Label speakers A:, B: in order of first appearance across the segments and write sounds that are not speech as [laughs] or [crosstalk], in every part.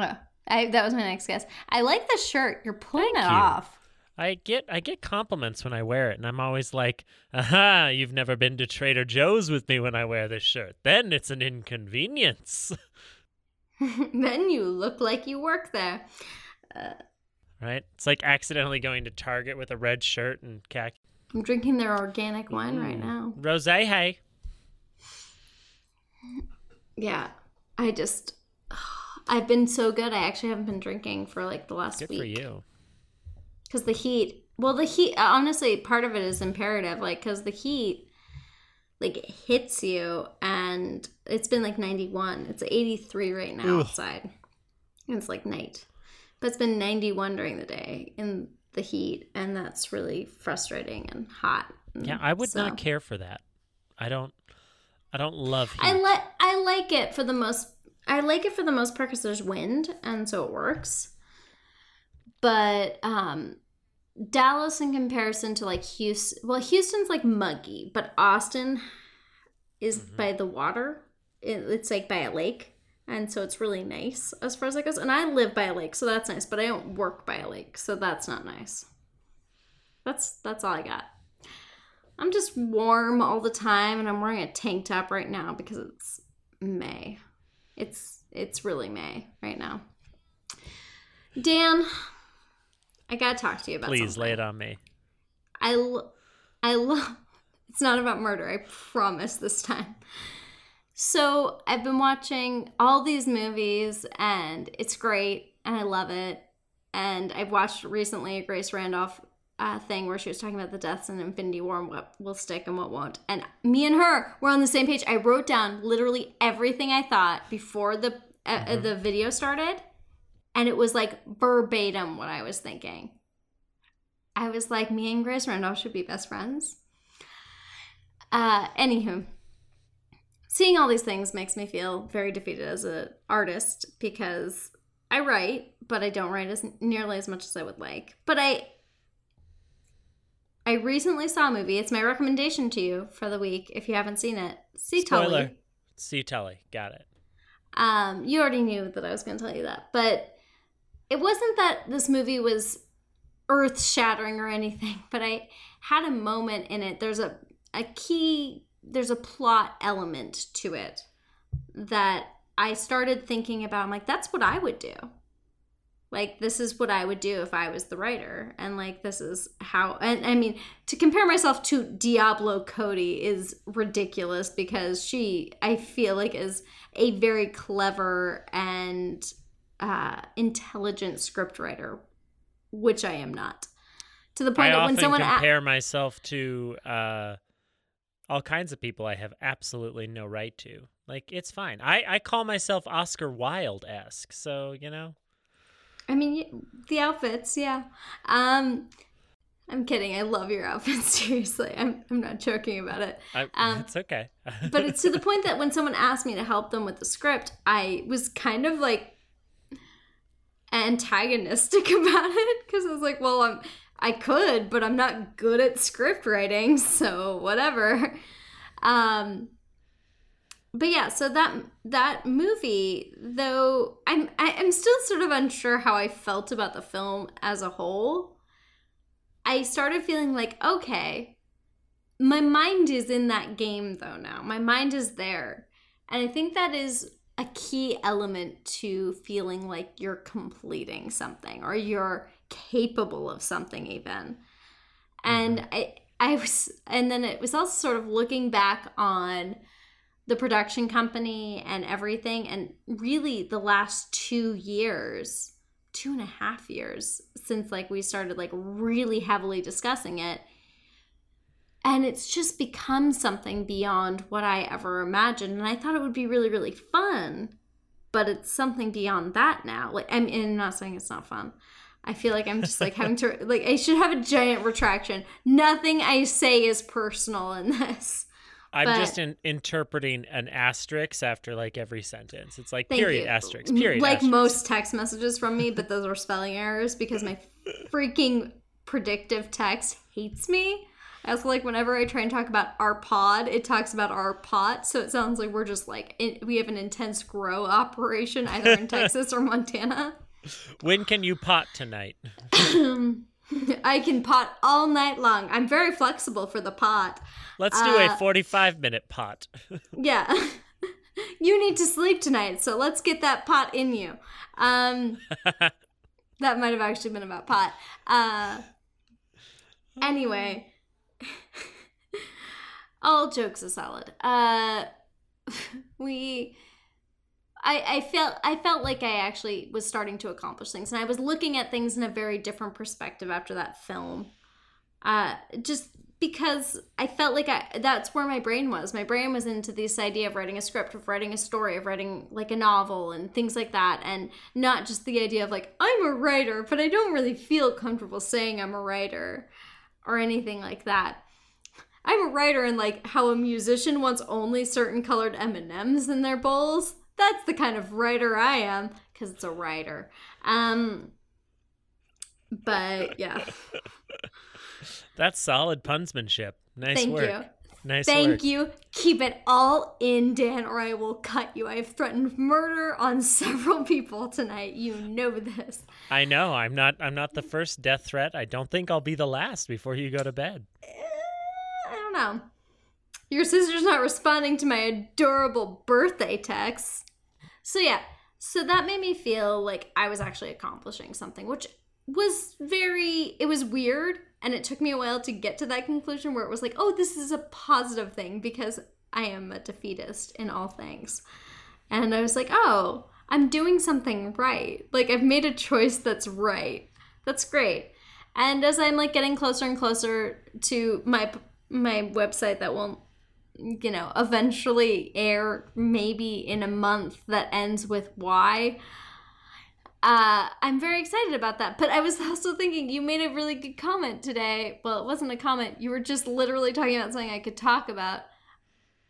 A: Oh, I, that was my next guess. I like the shirt. You're pulling
B: Thank
A: it
B: you.
A: off.
B: I get I get compliments when I wear it, and I'm always like, "Aha! You've never been to Trader Joe's with me when I wear this shirt. Then it's an inconvenience, [laughs]
A: then you look like you work there.
B: Uh, right? It's like accidentally going to Target with a red shirt and khaki.
A: I'm drinking their organic wine right now.
B: Rose, hey,
A: Yeah, I just, I've been so good. I actually haven't been drinking for like the last
B: good
A: week.
B: for you.
A: Because the heat, well, the heat, uh, honestly, part of it is imperative. Like, because the heat, like, it hits you, and it's been like 91. It's 83 right now
B: Ugh.
A: outside. It's like night. But it's been 91 during the day in the heat, and that's really frustrating and hot.
B: Yeah, I would
A: So-
B: not care for that. I don't. I don't love heat.
A: I like I like it for the most I like it for the most part because there's wind and so it works. But um Dallas in comparison to like Houston, well Houston's like muggy, but Austin is
B: Mhm.
A: by the water. It, it's like by a lake, and so it's really nice as far as that goes. And I live by a lake, so that's nice. But I don't work by a lake, so that's not nice. That's that's all I got. I'm just warm all the time, and I'm wearing a tank top right now because it's May. It's it's really May right now. Dan, I gotta talk to you about
B: Please
A: something.
B: lay it on me.
A: I I love. It's not about murder. I promise this time. So I've been watching all these movies, and it's great, and I love it. And I've watched recently a Grace Randolph uh, thing where she was talking about the deaths in Infinity War and what will stick and what won't. And me and her were on the same page. I wrote down literally everything I thought before the uh, uh,
B: Mhm.
A: the video started, and it was like verbatim what I was thinking. I was like, me and Grace Randolph should be best friends. Uh, anywho, seeing all these things makes me feel very defeated as an artist because I write, but I don't write as nearly as much as I would like. But I, I recently saw a movie. It's my recommendation to you for the week. If you haven't seen it, see
B: Spoiler.
A: Tully.
B: See Tully. Got it.
A: Um, you already knew that I was going to tell you that, but it wasn't that this movie was earth shattering or anything, [laughs] but I had a moment in it. There's a, a key, there's a plot element to it that I started thinking about. I'm like, that's what I would do. Like, this is what I would do if I was the writer. And, like, this is how, and I mean, to compare myself to Diablo Cody is ridiculous because she, I feel like, is a very clever and uh, intelligent scriptwriter, which I am not. To the point
B: I
A: that when someone a-
B: compare myself to uh, all kinds of people I have absolutely no right to. Like it's fine. I I call myself Oscar Wilde esque. So you know.
A: I mean, the outfits, yeah. Um, I'm kidding. I love your outfits. [laughs] Seriously, I'm I'm not joking about it.
B: I,
A: Um,
B: it's okay. [laughs]
A: But it's to the point that when someone asked me to help them with the script, I was kind of like antagonistic [laughs] about it because I was like, well, I'm I could, but I'm not good at script writing, so whatever. Um but yeah, so that that movie, though I'm I'm still sort of unsure how I felt about the film as a whole. I started feeling like, okay, my mind is in that game though now. My mind is there. And I think that is a key element to feeling like you're completing something or you're capable of something even. And mm-hmm. I I was and then it was also sort of looking back on the production company and everything. And really the last two years two and a half years since like we started like really heavily discussing it. And it's just become something beyond what i ever imagined. And i thought it would be really really fun but it's something beyond that now. Like i mean i'm not saying it's not fun. I feel like i'm just like having to [laughs] like i should have a giant retraction. Nothing i say is personal in this
B: I'm
A: but-
B: just in, interpreting an asterisk after like every sentence. It's like period
A: you.
B: asterisk period.
A: Like
B: asterisk.
A: most text messages from me, but those were spelling errors because my freaking predictive text hates me. I also like whenever I try and talk about our pod, it talks about our pot. So it sounds like we're just like, it, we have an intense grow operation either in [laughs] Texas or Montana.
B: When can you pot tonight? [clears throat] [laughs] [laughs]
A: I can pot all night long. I'm very flexible for the pot.
B: Let's do
A: Uh,
B: a 45 minute pot. [laughs]
A: Yeah. [laughs] you need to sleep tonight, so let's get that pot in you. Um that might have actually been about pot. Uh anyway. all jokes aside. Uh we I, I felt I felt like I actually was starting to accomplish things, and I was looking at things in a very different perspective after that film. Uh, just because I felt like I that's where my brain was. My brain was into this idea of writing a script, of writing a story, of writing like a novel and things like that, and not just the idea of like I'm a writer, but I don't really feel comfortable saying I'm a writer or anything like that. I'm a writer and like how a musician wants only certain colored M&Ms in their bowls. That's the kind of writer I am because it's a writer. Um but yeah. [laughs]
B: That's solid punsmanship. Nice
A: Thank
B: work.
A: you.
B: Nice
A: Thank
B: work.
A: you. Keep it all in, Dan, or I will cut you. I have threatened murder on [laughs] several people tonight. You know this.
B: I know. I'm not I'm not the first death threat. I don't think I'll be the last before you go to bed.
A: Eh, I don't know. Your sister's not responding to my adorable birthday texts. So, yeah. So that made me feel like I was actually accomplishing something, which was very, it was weird. And it took me a while to get to that conclusion where it was like, oh, this is a positive thing because I am a defeatist in all things. And I was like, oh, I'm doing something right. Like, I've made a choice that's right. That's great. And as I'm like getting closer and closer to my my website that will you know eventually air maybe in a month that ends with y uh, I'm very excited about that. But I was [laughs] also thinking you made a really good comment today. Well, it wasn't a comment. You were just literally talking about something I could talk about.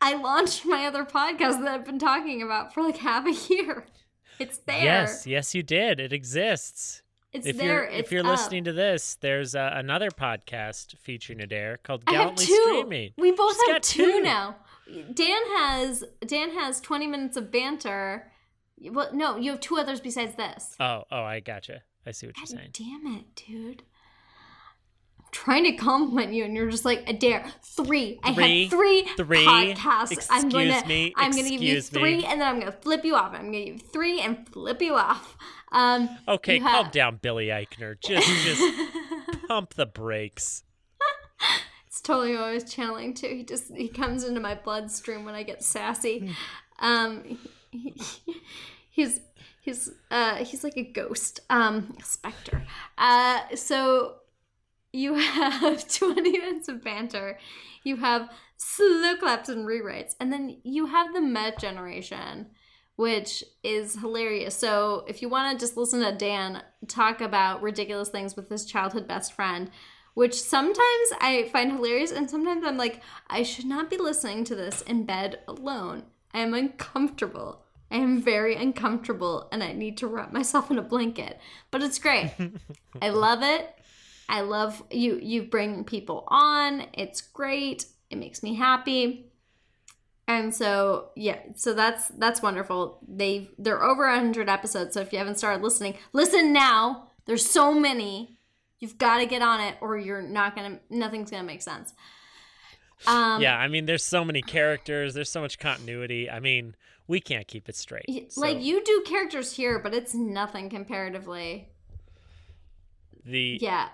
A: I launched my other podcast that I've been talking about for like half a year. It's there.
B: Yes, yes, you did. It exists.
A: It's
B: if
A: there.
B: you're
A: it's
B: if you're
A: up.
B: listening to this, there's uh, another podcast featuring Adair called
A: I
B: Gallantly. Streaming.
A: We both
B: She's
A: have two,
B: two.
A: now. Dan has Dan has 20 minutes of banter. Well, no, you have two others besides this.
B: Oh, oh, I gotcha. I see what you're saying.
A: damn it, dude. I'm trying to compliment you, and you're just like, Adair, three. I
B: Three,
A: had three,
B: three.
A: podcasts. I'm
B: Excuse
A: gonna,
B: me,
A: I'm gonna give you
B: excuse me.
A: three, and then I'm gonna flip you off. I'm gonna give you three and flip you off. Um,
B: Okay,
A: you
B: calm
A: have-
B: down, Billy Eichner. Just just [laughs] pump the brakes.
A: It's totally what I was channeling too. He just he comes into my bloodstream when I get sassy. Um, he, [laughs] he's he's uh he's like a ghost, um, a specter. Uh, so you have [laughs] twenty minutes of banter. You have slow claps and rewrites, and then you have the Met generation. Which is hilarious. So, if you want to just listen to Dan talk about ridiculous things with his childhood best friend, which sometimes I find hilarious, and sometimes I'm like, I should not be listening to this in bed alone. I am uncomfortable. I am very uncomfortable, and I need to wrap myself in a blanket. But it's great. [laughs] I love it. I love you. You bring people on. It's great. It makes me happy. And so yeah, so that's that's wonderful. They've they're over a hundred episodes. So if you haven't started listening, listen now. There's so many. You've got to get on it, or you're not gonna. Nothing's gonna make sense. Um,
B: yeah, I mean, there's so many characters. There's so much continuity. I mean, we can't keep it straight. so
A: like you do characters here, but it's nothing comparatively.
B: the
A: Yeah.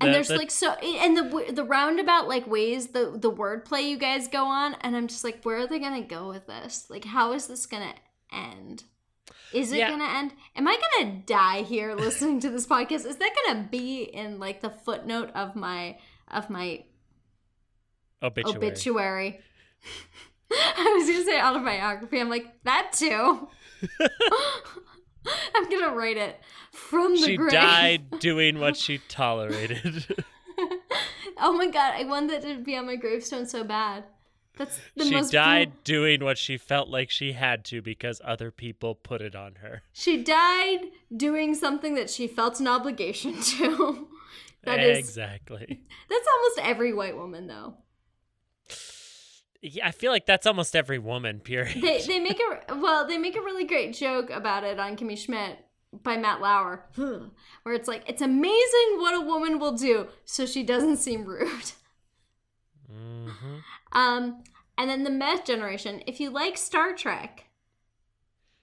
A: And
B: The-
A: there's
B: the-
A: like so, and the the roundabout like ways the the wordplay you guys go on, and I'm just like, where are they gonna go with this? Like, how is this gonna end? Is it
B: Yeah.
A: gonna end? Am I gonna die here listening to this podcast? Is that gonna be in like the footnote of my of my
B: obituary.
A: obituary? [laughs] I was gonna say autobiography. I'm like that too. [laughs] [laughs] I'm gonna write it from the
B: She
A: grave.
B: died [laughs] doing what she tolerated. [laughs]
A: oh my god, I want that to be on my gravestone so bad. That's the
B: she
A: most.
B: died doing what she felt like she had to because other people put it on her.
A: she died doing something that she felt an obligation [laughs] to. That is
B: exactly.
A: that's almost every white woman though.
B: Yeah, I feel like that's almost every woman. Period.
A: They they make a well they make a really great joke about it on Kimmy Schmidt by Matt Lauer, where it's like it's amazing what a woman will do so she doesn't seem rude.
B: hmm
A: Um, and then the meth generation. If you like Star Trek,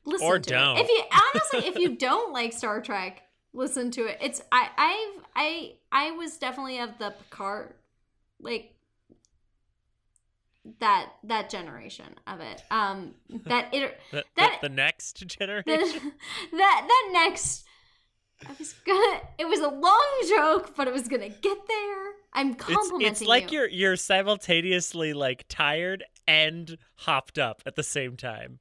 A: listen
B: Or
A: to
B: don't.
A: it. If you [laughs] honestly, if you don't like Star Trek, listen to it. It's I I've I I was definitely of the Picard, like that that generation of it. Um, [laughs] that it
B: the-
A: That-
B: the next [laughs]
A: that
B: generation. [laughs]
A: that that next. I was gonna. It was a long joke, but it was gonna get there. I'm
B: It's,
A: complimenting
B: it's like
A: you.
B: you're you're simultaneously like tired and hopped up at the same time.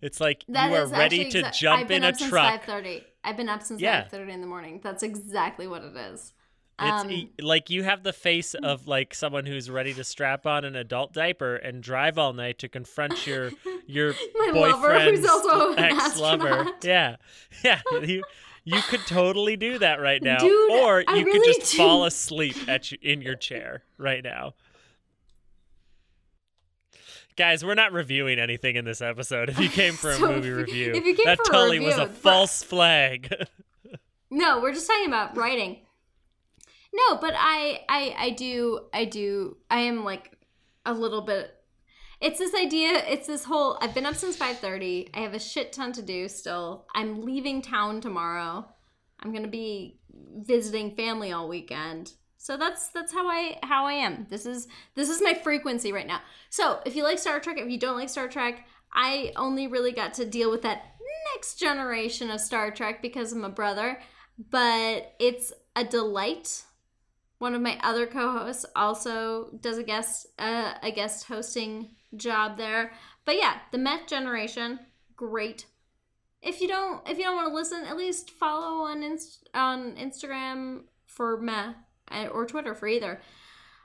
B: It's like
A: That
B: you are ready to
A: exa-
B: jump
A: I've been
B: in a truck.
A: 5:30. I've been up since
B: Yeah.
A: 5:30 in the morning. That's exactly what it is.
B: It's
A: Um,
B: like you have the face of like someone who's ready to strap on an adult diaper and drive all night to confront your [laughs] your
A: My lover,
B: boyfriend's [laughs] ex lover. Yeah, yeah. You you could totally do that right now,
A: Dude,
B: or you
A: I
B: could
A: really
B: just
A: do.
B: fall asleep at you, in your chair right now. Guys, we're not reviewing anything in this episode. If you came for a [laughs]
A: So
B: movie review,
A: if you came
B: that
A: for a
B: totally was a
A: but-
B: false flag.
A: No, we're just talking about writing. No, but I I I do I do I am like a little bit it's this idea, it's this whole I've been up since 5:30. I have a shit ton to do still. I'm leaving town tomorrow. I'm to be visiting family all weekend. So that's that's how I how I am. This is this is my frequency right now. So, if you like Star Trek, if you don't like Star Trek, I only really got to deal with that next generation of Star Trek because I'm a brother, but it's a delight. One of my other co-hosts also does a guest uh, a guest hosting job there. But yeah, the Met generation, great. If you don't if you don't want to listen, at least follow on Inst- on Instagram for Met uh, or Twitter for either.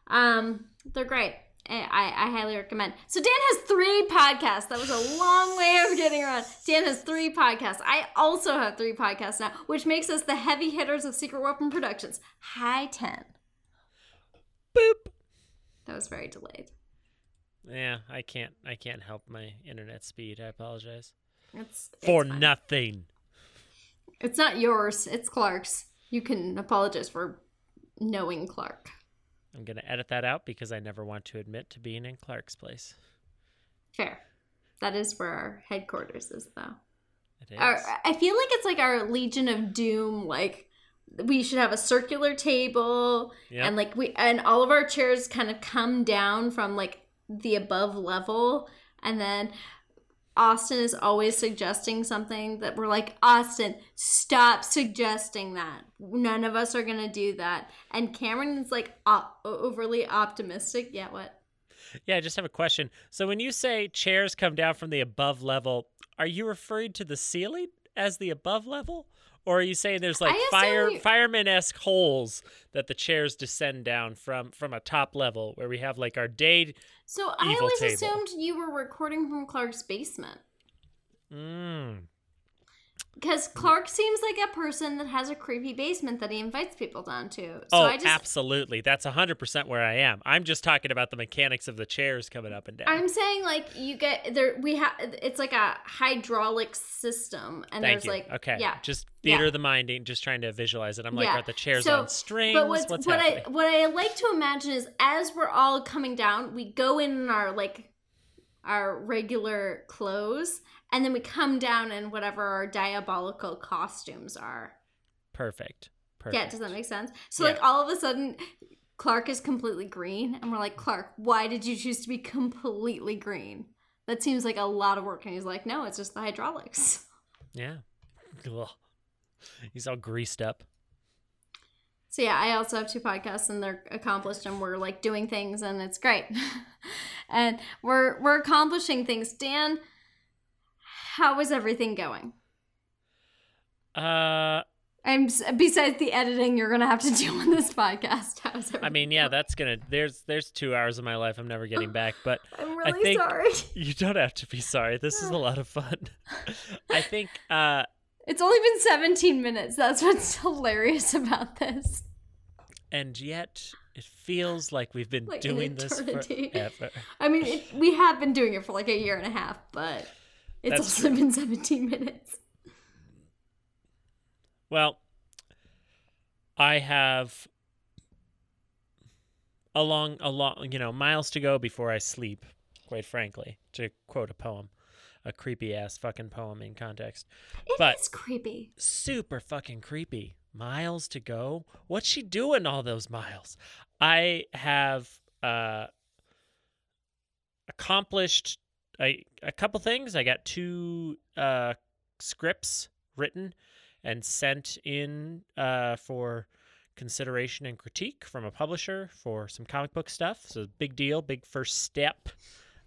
A: Um, they're great. I, I I highly recommend. So Dan has three podcasts. That was a long way of getting around. Dan has three podcasts. I also have three podcasts now, which makes us the heavy hitters of Secret Weapon Productions. High ten.
B: Boop.
A: That was very delayed.
B: Yeah, I can't. I can't help my internet speed. I apologize
A: It's
B: for
A: fine.
B: nothing.
A: It's not yours. It's Clark's. You can apologize for knowing Clark.
B: I'm gonna edit that out because I never want to admit to being in Clark's place.
A: Fair. That is where our headquarters is, though.
B: It is.
A: Our, I feel like it's like our Legion of Doom. Like we should have a circular table,
B: Yep.
A: and like we and all of our chairs kind of come down from like the above level, and then Austin is always suggesting something that we're like, Austin, stop suggesting that. None of us are gonna do that. And Cameron is like op- overly optimistic. Yeah, what?
B: Yeah, I just have a question. So when you say chairs come down from the above level, are you referring to the ceiling as the above level? Or are you saying there's like fire
A: you-
B: fireman esque holes that the chairs descend down from from a top level where we have like our day
A: So I always
B: table.
A: assumed you were recording from Clark's basement.
B: mm,
A: Because Clark seems like a person that has a creepy basement that he invites people down to. So
B: Oh,
A: I just
B: absolutely. That's 100% where I am. I'm just talking about the mechanics of the chairs coming up and down.
A: I'm saying like you get there we have it's like a hydraulic system and
B: Thank
A: there's
B: you.
A: like
B: okay.
A: yeah.
B: Just theater
A: Yeah.
B: of the minding, just trying to visualize it. I'm like,
A: Yeah.
B: are the chairs
A: So-
B: on strings?
A: But what's,
B: What's
A: what
B: happening?
A: I what I like to imagine is as we're all coming down, we go in our like our regular clothes and then we come down in whatever our diabolical costumes are.
B: Perfect. Perfect.
A: Yeah, does that make sense? So
B: Yeah.
A: like all of a sudden Clark is completely green and we're like, "Clark, why did you choose to be completely green?" That seems like a lot of work and he's like, "No, it's just the hydraulics." [laughs]
B: Yeah. Ugh. He's all greased up.
A: So yeah, I also have two podcasts and they're accomplished and we're like doing things and it's great. [laughs] and we're we're accomplishing things. Dan, how is everything going?
B: Uh,
A: I'm besides the editing you're gonna have to do on this podcast, [laughs] how's everything?
B: I mean, yeah,
A: going?
B: that's gonna. There's there's two hours of my life I'm never getting back, [laughs] but
A: I'm really
B: think-
A: sorry. [laughs]
B: you don't have to be sorry. This is a lot of fun. I think. Uh,
A: It's only been 17 minutes. That's what's hilarious about this.
B: and yet it feels like we've been
A: Like
B: doing this forever.
A: I mean, it, we have been doing it for like a year and a half, but it's
B: That's
A: also been 17 minutes.
B: Well, I have a long, a long, you know, miles to go before I sleep. Quite frankly, to quote a poem, a creepy ass fucking poem in context,
A: It is
B: But-
A: creepy.
B: super fucking creepy. Miles to go. What's she doing all those miles? I have uh accomplished a, a couple things. I got two uh scripts written and sent in uh for consideration and critique from a publisher for some comic book stuff. So big deal, big first step.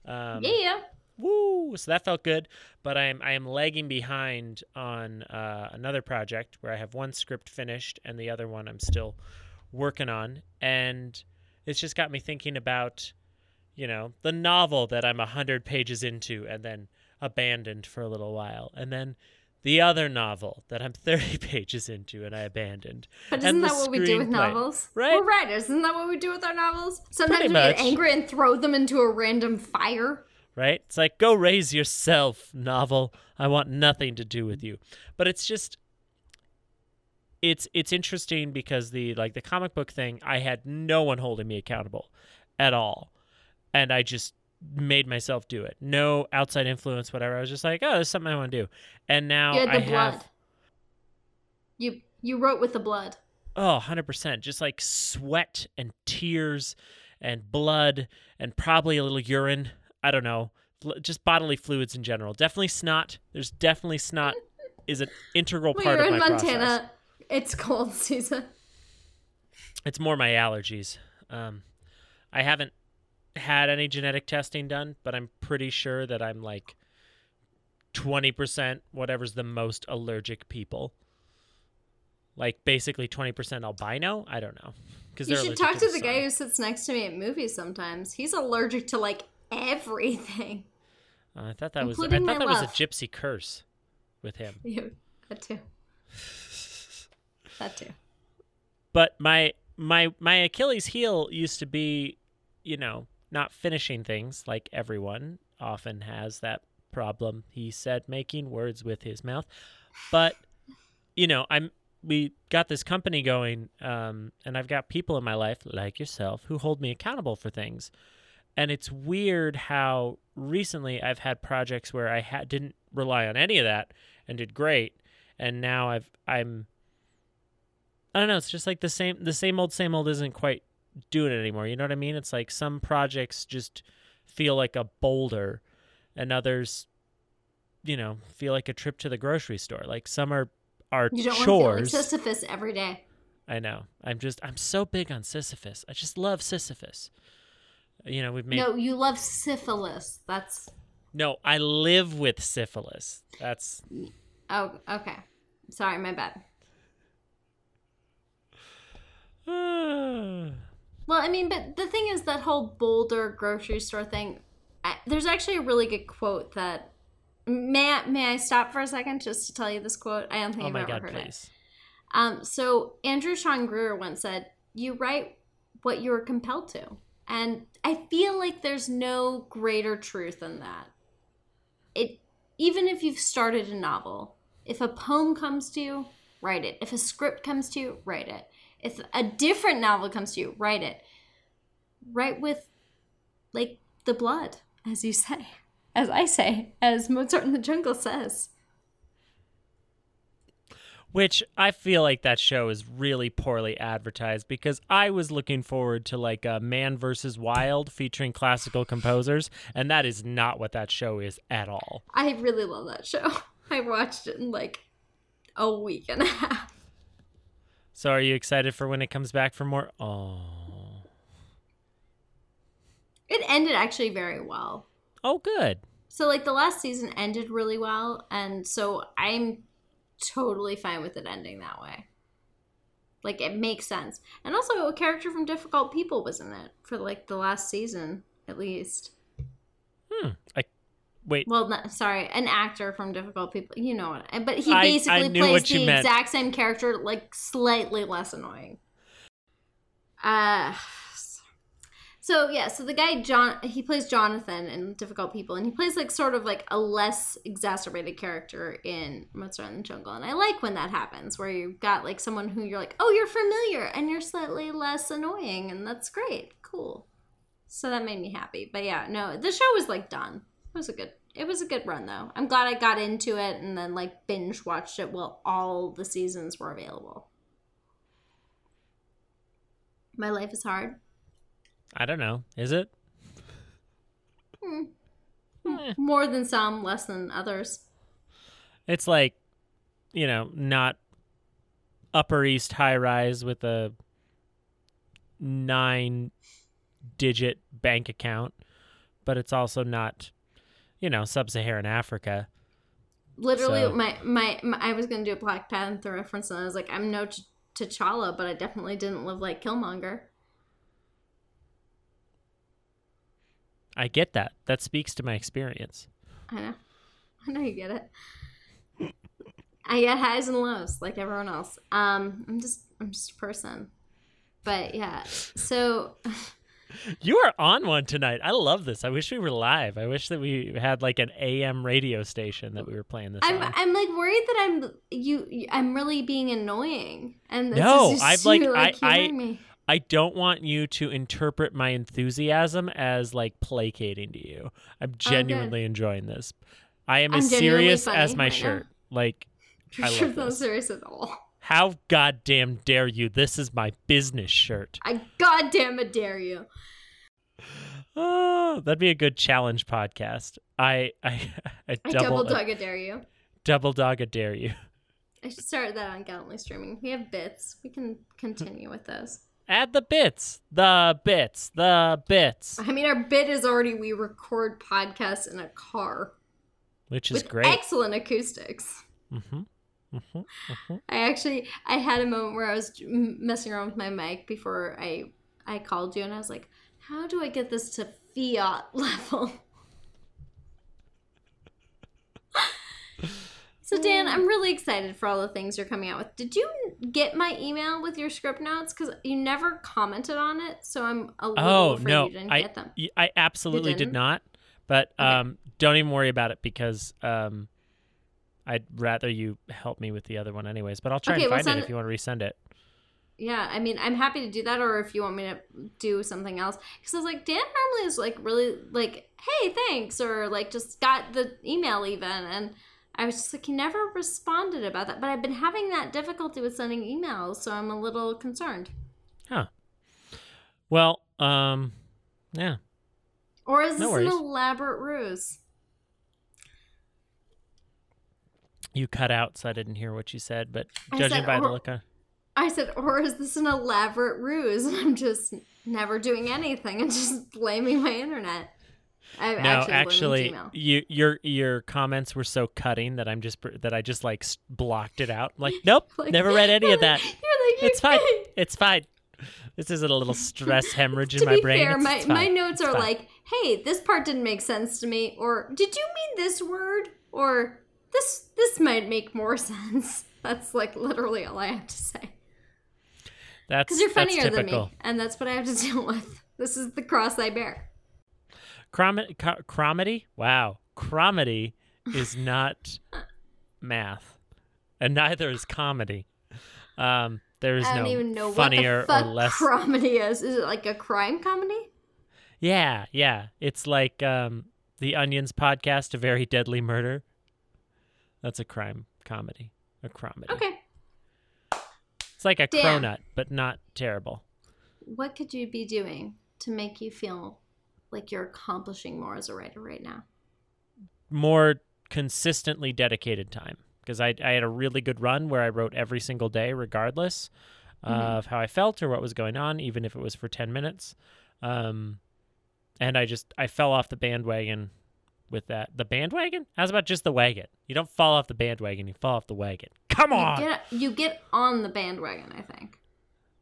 B: Um,
A: yeah.
B: Woo! So that felt good, but I am I am lagging behind on uh, another project where I have one script finished and the other one I'm still working on, and it's just got me thinking about, you know, the novel that I'm a hundred pages into and then abandoned for a little while, and then the other novel that I'm [laughs] 30 pages into and I abandoned.
A: But isn't that what we do with novels?
B: right?
A: We're writers. Isn't that what we do with our novels? Sometimes
B: Pretty
A: we get angry and throw them into a random fire.
B: right? It's like go raise yourself, novel. I want nothing to do with you. But it's just it's it's interesting because the like the comic book thing, I had no one holding me accountable at all. And I just made myself do it. No outside influence whatever. I was just like, "Oh, there's something I want to do." And now
A: You had the
B: I
A: blood.
B: have
A: You you wrote with the blood.
B: Oh, 100%. Just like sweat and tears and blood and probably a little urine. I don't know. Just bodily fluids in general. Definitely snot. There's definitely snot is an integral part
A: you're
B: of
A: in
B: my
A: Montana,
B: process.
A: it's cold [laughs] season.
B: It's more my allergies. Um, I haven't had any genetic testing done, but I'm pretty sure that I'm like 20% whatever's the most allergic people. Like basically 20% albino? I don't know. Because
A: You should talk to the guy who sits next to me at movies sometimes. He's allergic to like everything.
B: Uh, I thought that was I thought that was a gypsy curse with him. [laughs]
A: Yeah, that too. That too.
B: But my my my Achilles heel used to be, you know, not finishing things like everyone often has that problem. He said making words with his mouth. But you know, I'm we got this company going um and I've got people in my life like yourself who hold me accountable for things. And it's weird how recently I've had projects where I ha- didn't rely on any of that and did great, and now I've I'm I don't know. It's just like the same the same old same old isn't quite doing it anymore. You know what I mean? It's like some projects just feel like a boulder, and others, you know, feel like a trip to the grocery store. Like some are are
A: You don't want
B: chores.
A: to feel like Sisyphus every day.
B: I know. I'm just I'm so big on Sisyphus. I just love Sisyphus. You know, we've made
A: No, you love syphilis. That's
B: No, I live with syphilis. That's
A: oh okay. Sorry, my bad. [sighs] [sighs] Well, I mean, but the thing is that whole Boulder grocery store thing. I, there's actually a really good quote that may I, may I stop for a second just to tell you this quote? I don't think
B: oh
A: I've
B: my
A: ever
B: god,
A: heard it.
B: please.
A: Um, so Andrew Sean Greer once said, "You write what you are compelled to," and I feel like there's no greater truth than that. It even if you've started a novel, if a poem comes to you, write it. If a script comes to you, write it. If a different novel comes to you, write it. Write with, like the blood, as you say, as I say, as Mozart in the Jungle says.
B: Which I feel like that show is really poorly advertised because I was looking forward to like a Man versus Wild featuring classical composers, and that is not what that show is at all.
A: I really love that show. [laughs] I watched it in like a week and a half.
B: So are you excited for when it comes back for more? Oh.
A: It ended actually very well.
B: Oh good.
A: So like the last season ended really well and so I'm totally fine with it ending that way. Like it makes sense. And also a character from Difficult People was in it for like the last season at least.
B: Hmm. I wait.
A: Well, not, sorry, an actor from Difficult People. You know what? But he
B: I- I
A: basically plays the
B: meant.
A: exact same character, like slightly less annoying. Uh so yeah, so the guy John he plays Jonathan in Difficult People, and he plays like sort of like a less exacerbated character in Mozart in the Jungle, and I like when that happens, where you've got like someone who you're like, oh, you're familiar, and you're slightly less annoying, and that's great, cool. So that made me happy. But yeah, no, the show was like done. It was a good it was a good run though. I'm glad I got into it and then like binge watched it while all the seasons were available. My life is hard.
B: I don't know. Is it?
A: Hmm.
B: Eh.
A: More than some, less than others.
B: It's like, you know, not Upper East high rise with a nine digit bank account, but it's also not, you know, sub Saharan Africa.
A: Literally,
B: So-
A: my, my my I was gonna do a Black Panther reference, and I was like, I'm no Ch- T'Challa, but I definitely didn't live like Killmonger.
B: I get that. That speaks to my experience.
A: I know, [laughs] I know you get it. I get highs and lows like everyone else. Um, I'm just I'm just a person, but yeah. So [laughs]
B: You are on one tonight. I love this. I wish we were live. I wish that we had like an AM radio station that we were playing this
A: I'm
B: on.
A: I'm like worried that I'm you. I'm really being annoying, and this
B: No,
A: is
B: I've, like,
A: like
B: I- I-
A: me.
B: I don't want you to interpret my enthusiasm as like placating to you. I'm genuinely enjoying this. I am
A: I'm
B: as serious as my
A: right now.
B: shirt. Like,
A: Your
B: I love
A: shirt's not serious at all.
B: How goddamn dare you? This is my business shirt.
A: I goddamn it dare you.
B: Oh, that'd be a good challenge podcast. I I, [laughs] I
A: I
B: double
A: double dog a dare you.
B: double dog a dare you.
A: I should start that on Gallantly Streaming. We have bits. We can continue with those.
B: Add the bits, the bits, the bits,
A: I mean, our bit is already we record podcasts in a car
B: which is
A: with
B: great.
A: excellent acoustics.
B: Mm hmm hmm hmm
A: I actually I had a moment where I was messing around with my mic before I I called you and I was like, how do I get this to fiat [laughs] level? so Dan, I'm really excited for all the things you're coming out with. Did you get my email with your script notes? Because you never commented on it, so I'm a little
B: Oh
A: afraid
B: no,
A: you didn't
B: I
A: get them.
B: I absolutely did not. But
A: Okay.
B: um, don't even worry about it because um, I'd rather you help me with the other one anyways. But I'll try
A: Okay,
B: and
A: well,
B: find it if you want to resend it.
A: Yeah, I mean, I'm happy to do that, or if you want me to do something else, because I was like, Dan normally is like really like, hey, thanks, or like just got the email even, and I was just like, he never responded about that, but I've been having that difficulty with sending emails, so I'm a little concerned. Huh.
B: Well, um, yeah.
A: Or is
B: No
A: this an elaborate ruse?
B: You cut out, so I didn't hear what you said. But
A: I
B: judging
A: said,
B: by the look on,
A: I said, or is this an elaborate ruse? And [laughs] I'm just never doing anything and [laughs] just blaming my internet. I'm
B: no,
A: actually,
B: actually, you your your comments were so cutting that I'm just that I just like blocked it out. Like, nope, [laughs]
A: Like-
B: never read any of that.
A: You're like,
B: It's fine.
A: "You-
B: It's fine. This isn't a little stress hemorrhage in
A: to
B: my
A: be
B: brain.
A: fair,
B: It's-
A: my,
B: it's
A: my notes
B: It's
A: are
B: fine.
A: like, hey, this part didn't make sense to me, or did you mean this word? Or this this might make more [laughs] sense. That's like literally all I have to say.
B: that's
A: Because you're funnier than me, and that's what I have to [laughs] deal with. This is the cross I bear.
B: Chrom- co- cromedy? Wow. Cromedy is [laughs] not math, and neither is comedy. Um, there is no funnier
A: what the fuck
B: or less.
A: comedy is. Is it like a crime comedy?
B: yeah, yeah. It's like um, the Onions podcast, A Very Deadly Murder. That's a crime comedy. A comedy.
A: Okay.
B: It's like a
A: Damn.
B: cronut, but not terrible.
A: What could you be doing to make you feel like you're accomplishing more as a writer right now?
B: more consistently dedicated time because I, I had a really good run where I wrote every single day, regardless
A: Mhm.
B: of how I felt or what was going on, even if it was for 10 minutes. Um, and I just, I fell off the bandwagon with that. The bandwagon? How's about just the wagon? You don't fall off the bandwagon, you fall off the wagon. Come on!
A: You get you get on the bandwagon, I think.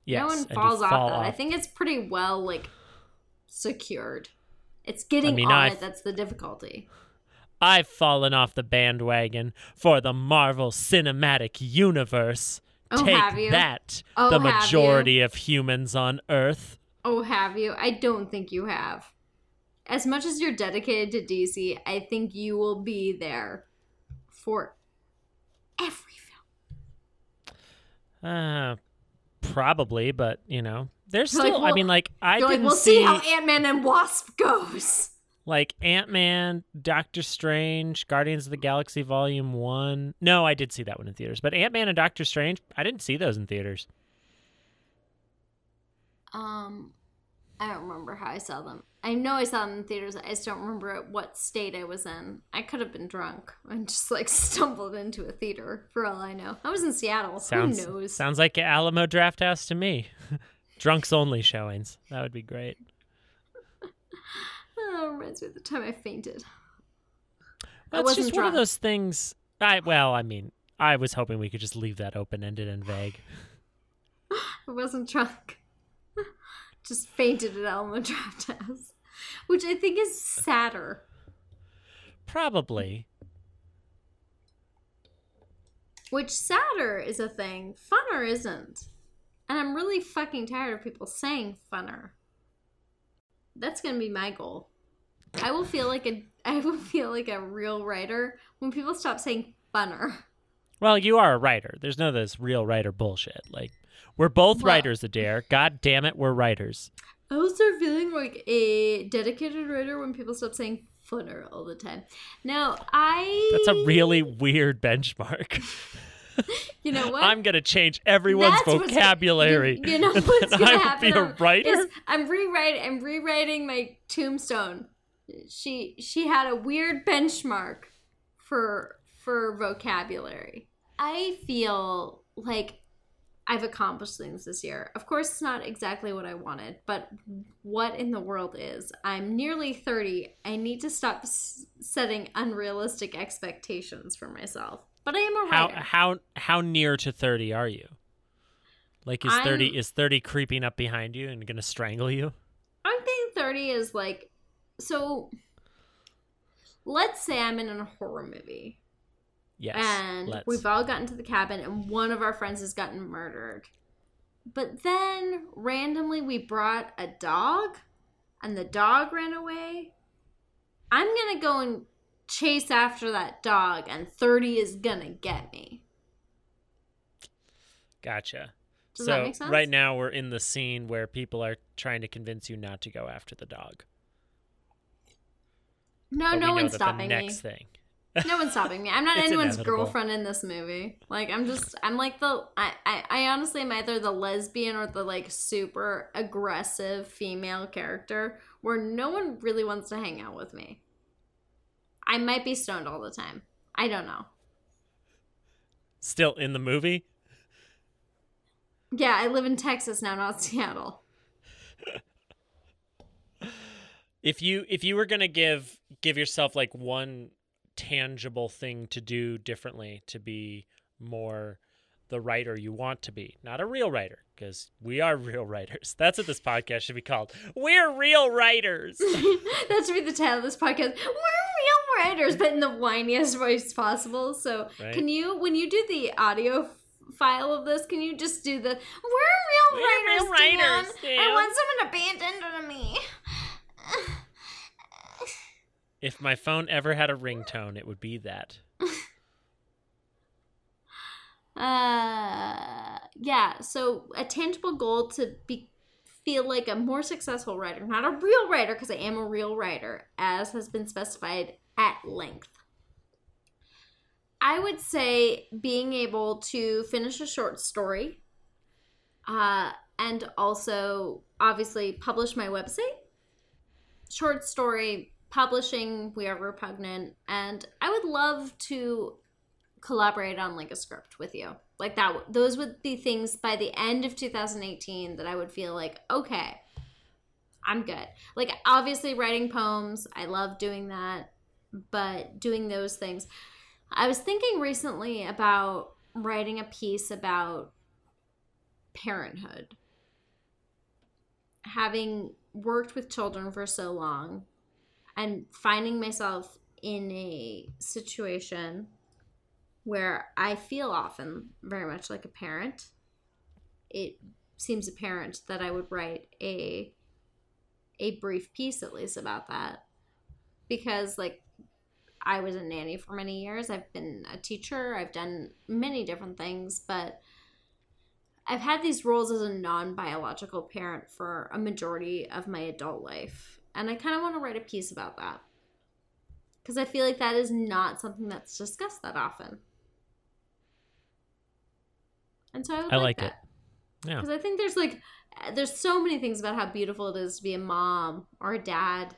B: yes,
A: no one falls off
B: fall
A: that. I think it's pretty well like secured. It's getting
B: mean,
A: on
B: I've-
A: it that's the difficulty.
B: I've fallen off the bandwagon for the Marvel Cinematic Universe.
A: Oh,
B: Take
A: have you?
B: that,
A: Oh,
B: the majority of humans on Earth.
A: Oh, have you? I don't think you have. As much as you're dedicated to DC, I think you will be there for every film.
B: Uh, probably, but you know, there's
A: You're
B: still.
A: like,
B: I mean, like I
A: You're like, we'll
B: see,
A: see how Ant Man and Wasp goes.
B: like Ant Man, Doctor Strange, Guardians of the Galaxy Volume One. No, I did see that one in theaters, but Ant Man and Doctor Strange, I didn't see those in theaters.
A: Um, I don't remember how I saw them. I know I saw them in theaters. I just don't remember at what state I was in. I could have been drunk and [laughs] just like stumbled into a theater for all I know. I was in Seattle.
B: Sounds
A: Who knows?
B: sounds like Alamo Drafthouse to me. [laughs] Drunks only showings. That would be great. [laughs]
A: Oh, reminds me of the time I fainted.
B: Well, it's just one of those things. I well, I mean, I was hoping we could just leave that open ended and vague.
A: I wasn't drunk. Just fainted at Alamo [laughs] Drafthouse, which I think is sadder.
B: Probably.
A: Which sadder is a thing, funner isn't. And I'm really fucking tired of people saying funner. That's gonna be my goal. I will feel like a [laughs] I will feel like a real writer when people stop saying funner.
B: Well, you are a writer. There's no this real writer bullshit. Like we're both
A: Well-
B: writers, Adair. God damn it, we're writers.
A: I will start feeling like a dedicated writer when people stop saying funner all the time. Now I
B: That's a really weird benchmark. [laughs]
A: you know what?
B: I'm gonna change everyone's
A: That's
B: vocabulary.
A: You, [laughs] you know what's gonna
B: I
A: happen?
B: be a writer.
A: I'm rewriting. I'm rewriting my tombstone. She she had a weird benchmark for for vocabulary. I feel like I've accomplished things this year. Of course, it's not exactly what I wanted, but what in the world is? I'm nearly 30. I need to stop s- setting unrealistic expectations for myself. But I am a
B: How
A: writer.
B: how how how near to thirty are you? Like is thirty
A: I'm-
B: is thirty creeping up behind you and gonna strangle you?
A: I think 30 is like so let's say I'm in a horror movie
B: Yes.
A: and
B: let's.
A: we've all gotten to the cabin and one of our friends has gotten murdered. But then randomly we brought a dog and the dog ran away. I'm going to go and chase after that dog and 30 is going to get me.
B: Gotcha.
A: Does
B: so
A: that make sense?
B: right now we're in the scene where people are trying to convince you not to go after the dog.
A: No,
B: But
A: no one's stopping
B: the
A: me.
B: next thing.
A: No one's stopping me. I'm not anyone's
B: inevitable.
A: girlfriend in this movie. Like I'm just I'm like the I, I I honestly am either the lesbian or the like super aggressive female character where no one really wants to hang out with me. I might be stoned all the time. I don't know.
B: Still in the movie?
A: Yeah, I live in Texas now, not Seattle.
B: If you if you were gonna give give yourself like one tangible thing to do differently to be more the writer you want to be, not a real writer, because we are [laughs] real writers. That's what this podcast should be called. We're real writers. [laughs]
A: that should be the title of this podcast. We're real writers, but in the whiniest voice possible. So,
B: Right.
A: can you, when you do the audio file of this, can you just do the "We're real
B: We're
A: writers"?
B: real writers,
A: Dan. I want someone attention to me. [laughs]
B: if my phone ever had a ringtone, it would be that. [laughs]
A: Uh, yeah. So a tangible goal to be feel like a more successful writer, not a real writer, because I am a real writer, as has been specified at length. I would say being able to finish a short story, uh, and also obviously publish my website. Short story publishing, we are repugnant, and I would love to collaborate on like a script with you. Like that those would be things by the end of 2018 that I would feel like, okay, I'm good. Like obviously writing poems, I love doing that, but doing those things. I was thinking recently about writing a piece about parenthood. Having worked with children for so long and finding myself in a situation where I feel often very much like a parent. It seems apparent that I would write a a brief piece at least about that because like I was a nanny for many years. I've been a teacher. I've done many different things, but I've had these roles as a non biological parent for a majority of my adult life. And I kind of want to write a piece about that. Because I feel like that is not something that's discussed that often. And so I, would
B: I
A: like,
B: like
A: that.
B: it. Yeah.
A: Because I think there's like, eh, there's so many things about how beautiful it is to be a mom or a dad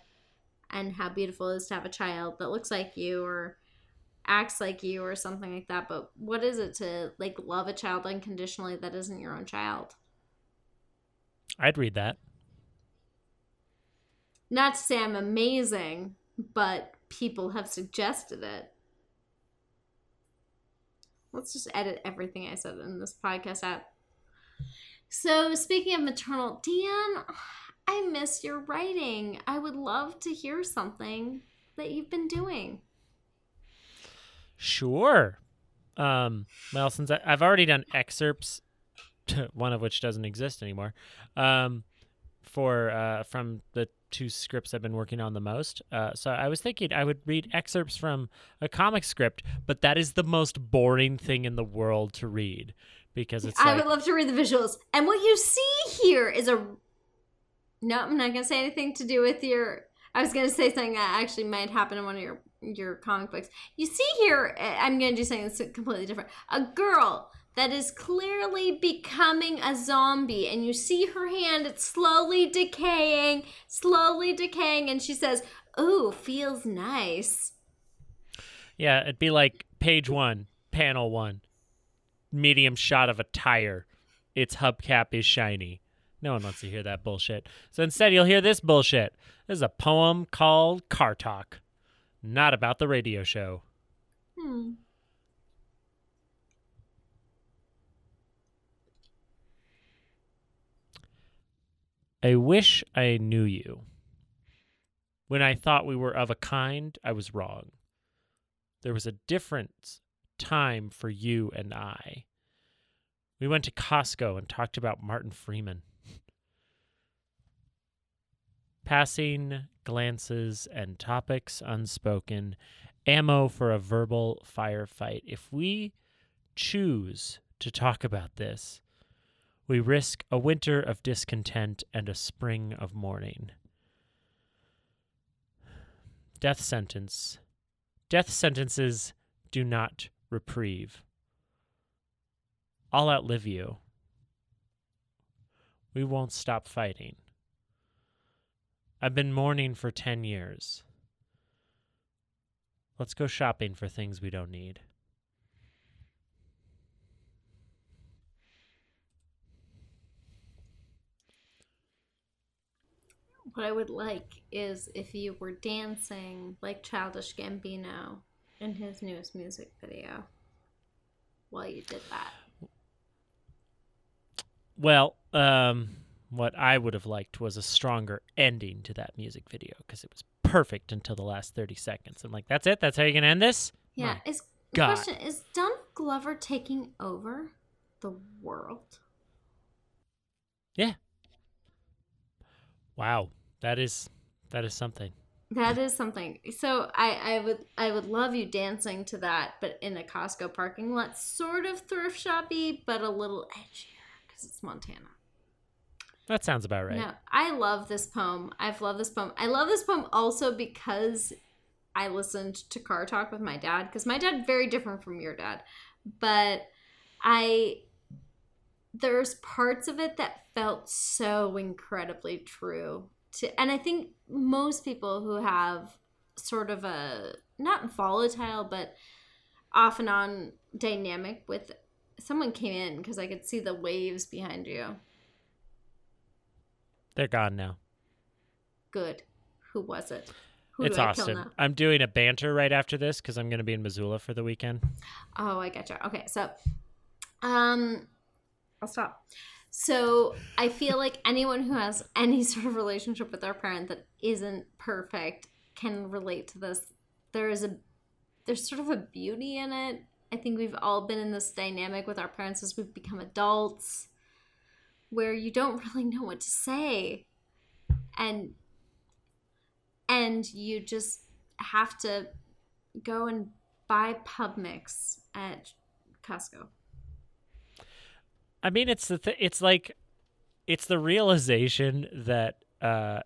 A: and how beautiful it is to have a child that looks like you or acts like you or something like that. But what is it to like love a child unconditionally that isn't your own child?
B: I'd read that.
A: Not to say I'm amazing, but people have suggested it. Let's just edit everything I said in this podcast out. So, speaking of maternal, Dan, I miss your writing. I would love to hear something that you've been doing.
B: Sure. Um, well, since I, I've already done excerpts, [laughs] one of which doesn't exist anymore, um, for uh, from the two scripts I've been working on the most. Uh, so I was thinking I would read excerpts from a comic script, but that is the most boring thing in the world to read because it's
A: I
B: like,
A: would love to read the visuals. And what you see here is a. No, I'm not going to say anything to do with your. I was going to say something that actually might happen in one of your your comic books. You see here, I'm going to do something that's completely different. A girl that is clearly becoming a zombie, and you see her hand, it's slowly decaying, slowly decaying, and she says, Ooh, feels nice.
B: yeah, it'd be like page one, panel one, medium shot of a tire. Its hubcap is shiny. No one wants to hear that bullshit. So instead, you'll hear this bullshit. This is a poem called Car Talk, not about the radio show.
A: Hmm.
B: I wish I knew you. When I thought we were of a kind, I was wrong. There was a different time for you and I. We went to Costco and talked about Martin Freeman. Passing glances and topics unspoken, ammo for a verbal firefight. If we choose to talk about this, we risk a winter of discontent and a spring of mourning. Death sentence. Death sentences do not reprieve. I'll outlive you. We won't stop fighting. I've been mourning for 10 years. Let's go shopping for things we don't need.
A: What I would like is if you were dancing like Childish Gambino in his newest music video while you did that.
B: Well, um, what I would have liked was a stronger ending to that music video because it was perfect until the last 30 seconds. I'm like, that's it? That's how you're going to end this?
A: Yeah.
B: My
A: Is
B: God.
A: question is Don Glover taking over the world?
B: Yeah. Wow. That is that is something.
A: That is something. So I, I would I would love you dancing to that, but in a Costco parking lot, sort of thrift shoppy, but a little edgier because it's Montana.
B: That sounds about right.
A: No, I love this poem. I've loved this poem. I love this poem also because I listened to Car Talk with my dad because my dad very different from your dad, but I there's parts of it that felt so incredibly true to and I think most people who have sort of a not volatile but off and on dynamic with someone came in because I could see the waves behind you.
B: They're gone now.
A: Good. Who was it? Who
B: it's Austin. I'm doing a banter right after this because I'm going to be in Missoula for the weekend.
A: Oh, I gotcha. Okay, so um I'll stop. So I feel like anyone who has any [laughs] sort of relationship with their parent that isn't perfect can relate to this. There is a there's sort of a beauty in it I think we've all been in this dynamic with our parents as we've become adults where you don't really know what to say. And and you just have to go and buy pub mix at Costco.
B: I mean, it's the th- it's like it's the realization that uh,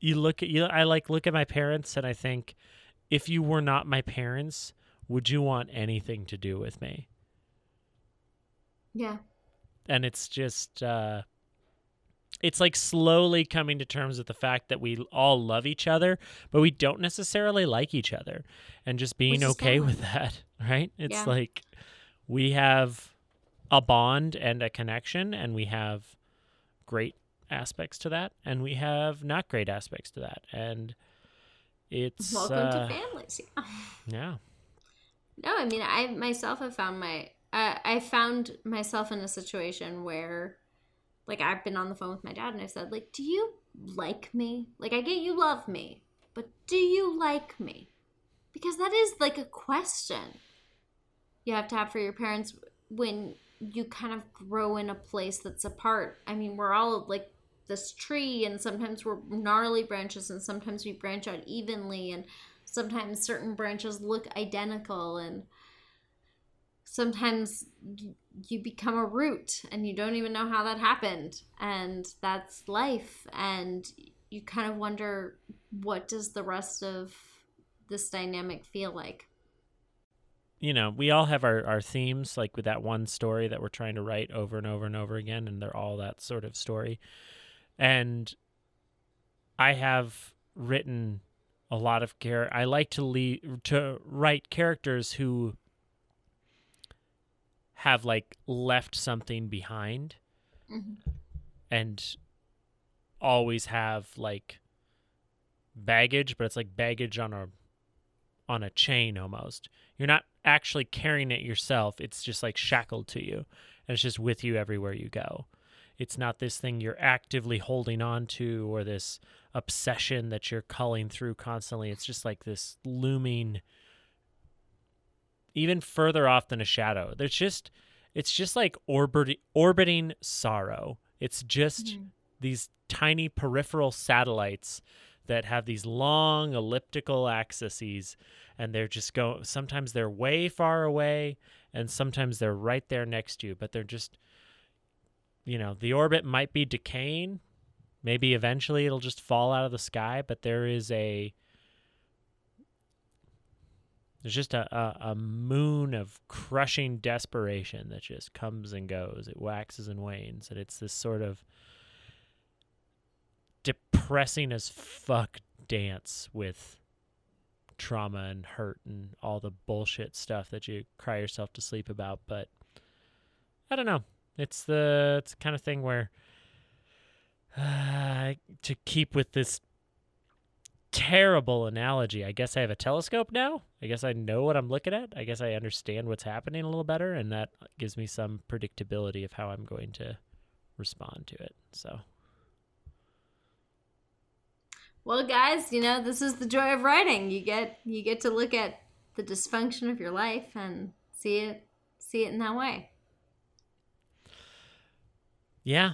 B: you look at you. I like look at my parents and I think, if you were not my parents, would you want anything to do with me?
A: Yeah.
B: And it's just uh, it's like slowly coming to terms with the fact that we all love each other, but we don't necessarily like each other, and just being okay with that, [laughs] right? It's yeah. like we have a bond and a connection, and we have great aspects to that, and we have not great aspects to that, and it's
A: welcome uh, to families. Yeah. [laughs]
B: yeah.
A: No, I mean, I myself have found my uh, I found myself in a situation where, like, I've been on the phone with my dad, and I said, like, do you like me? Like, I get you love me, but do you like me? Because that is like a question you have to have for your parents when you kind of grow in a place that's apart. I mean, we're all like this tree, and sometimes we're gnarly branches, and sometimes we branch out evenly, and sometimes certain branches look identical, and sometimes you become a root and you don't even know how that happened and that's life and you kind of wonder what does the rest of this dynamic feel like
B: you know, we all have our, our themes, like with that one story that we're trying to write over and over and over again, and they're all that sort of story. And I have written a lot of care. I like to lead to write characters who have like left something behind, mm-hmm. and always have like baggage, but it's like baggage on a on a chain almost. You're not actually carrying it yourself. It's just like shackled to you and it's just with you everywhere you go. It's not this thing you're actively holding on to or this obsession that you're culling through constantly. It's just like this looming even further off than a shadow. There's just it's just like orbiting orbiting sorrow. It's just mm-hmm. these tiny peripheral satellites that have these long elliptical axes and they're just go sometimes they're way far away and sometimes they're right there next to you but they're just you know the orbit might be decaying. Maybe eventually it'll just fall out of the sky but there is a there's just a, a, a moon of crushing desperation that just comes and goes. It waxes and wanes and it's this sort of depressing as fuck dance with trauma and hurt and all the bullshit stuff that you cry yourself to sleep about. But I don't know. It's the it's the kind of thing where uh, to keep with this terrible analogy. I guess I have a telescope now. I guess I know what I'm looking at. I guess I understand what's happening a little better, and that gives me some predictability of how I'm going to respond to it. So
A: well, guys, you know, this is the joy of writing. You get you get to look at the dysfunction of your life and see it see it in that way.
B: Yeah.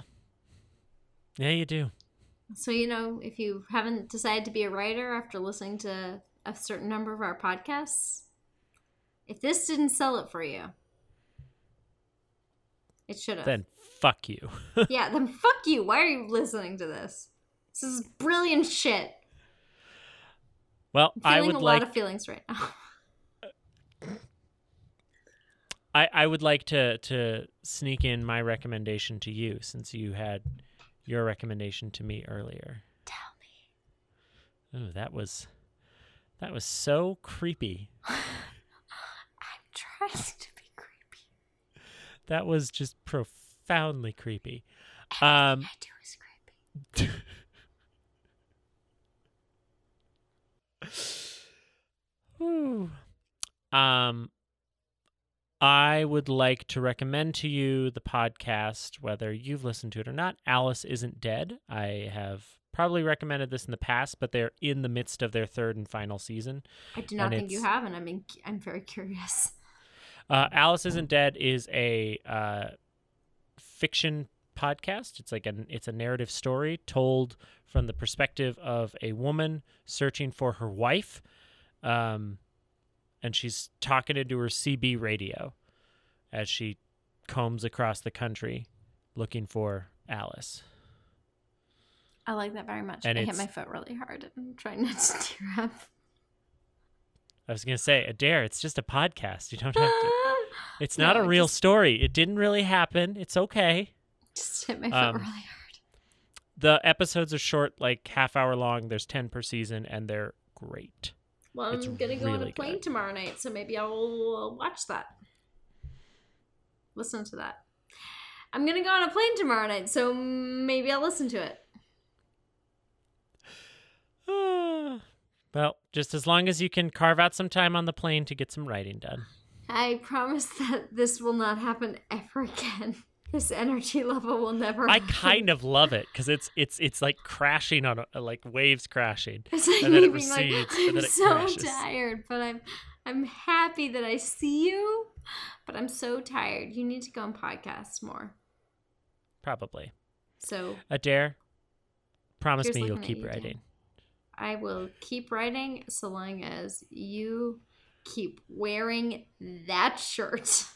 B: Yeah, you do.
A: So, you know, if you haven't decided to be a writer after listening to a certain number of our podcasts, if this didn't sell it for you, it should have.
B: Then fuck you. [laughs]
A: yeah, then fuck you. Why are you listening to this? This is brilliant shit.
B: Well,
A: I
B: would
A: a
B: like
A: lot of feelings right now. [laughs]
B: I, I would like to to sneak in my recommendation to you since you had your recommendation to me earlier.
A: Tell
B: me. Oh, that was that was so creepy. [laughs]
A: I'm trying to be creepy.
B: That was just profoundly creepy.
A: Everything um, I do is creepy. [laughs]
B: Um, I would like to recommend to you the podcast, whether you've listened to it or not. Alice Isn't Dead. I have probably recommended this in the past, but they're in the midst of their third and final season.
A: I do not think you have, and I'm in, I'm very curious.
B: Uh, Alice Isn't Dead is a uh, fiction podcast. It's like an it's a narrative story told from the perspective of a woman searching for her wife, um, and she's talking into her CB radio as she combs across the country looking for Alice.
A: I like that very much.
B: And
A: I hit my foot really hard and [laughs] trying not to tear up.
B: I was gonna say, Adair, it's just a podcast. You don't have to. [laughs] It's not
A: No,
B: a
A: I
B: real
A: just-
B: story. It didn't really happen. It's okay.
A: Just hit my foot
B: Um,
A: really hard.
B: The episodes are short, like half hour long. There's ten per season, and they're great.
A: Well,
B: it's
A: I'm gonna go on a plane
B: good.
A: tomorrow night, so maybe I'll watch that. Listen to that. I'm gonna go on a plane tomorrow night, so maybe I'll listen to it. [sighs]
B: well, just as long as you can carve out some time on the plane to get some writing done.
A: I promise that this will not happen ever again. [laughs] This energy [laughs] level will never.
B: I
A: happen.
B: kind of love it because it's it's it's like crashing on a, uh, like waves crashing.
A: It's like
B: and then it
A: being like,
B: recedes, [laughs] and
A: I'm
B: then it
A: so
B: crashes."
A: tired, but I'm I'm happy that I see you, but I'm so tired. You need to go on podcasts more.
B: Probably.
A: So
B: Adair, promise me you'll keep
A: you, Dan.
B: writing.
A: I will keep writing so long as you keep wearing that shirt. [laughs]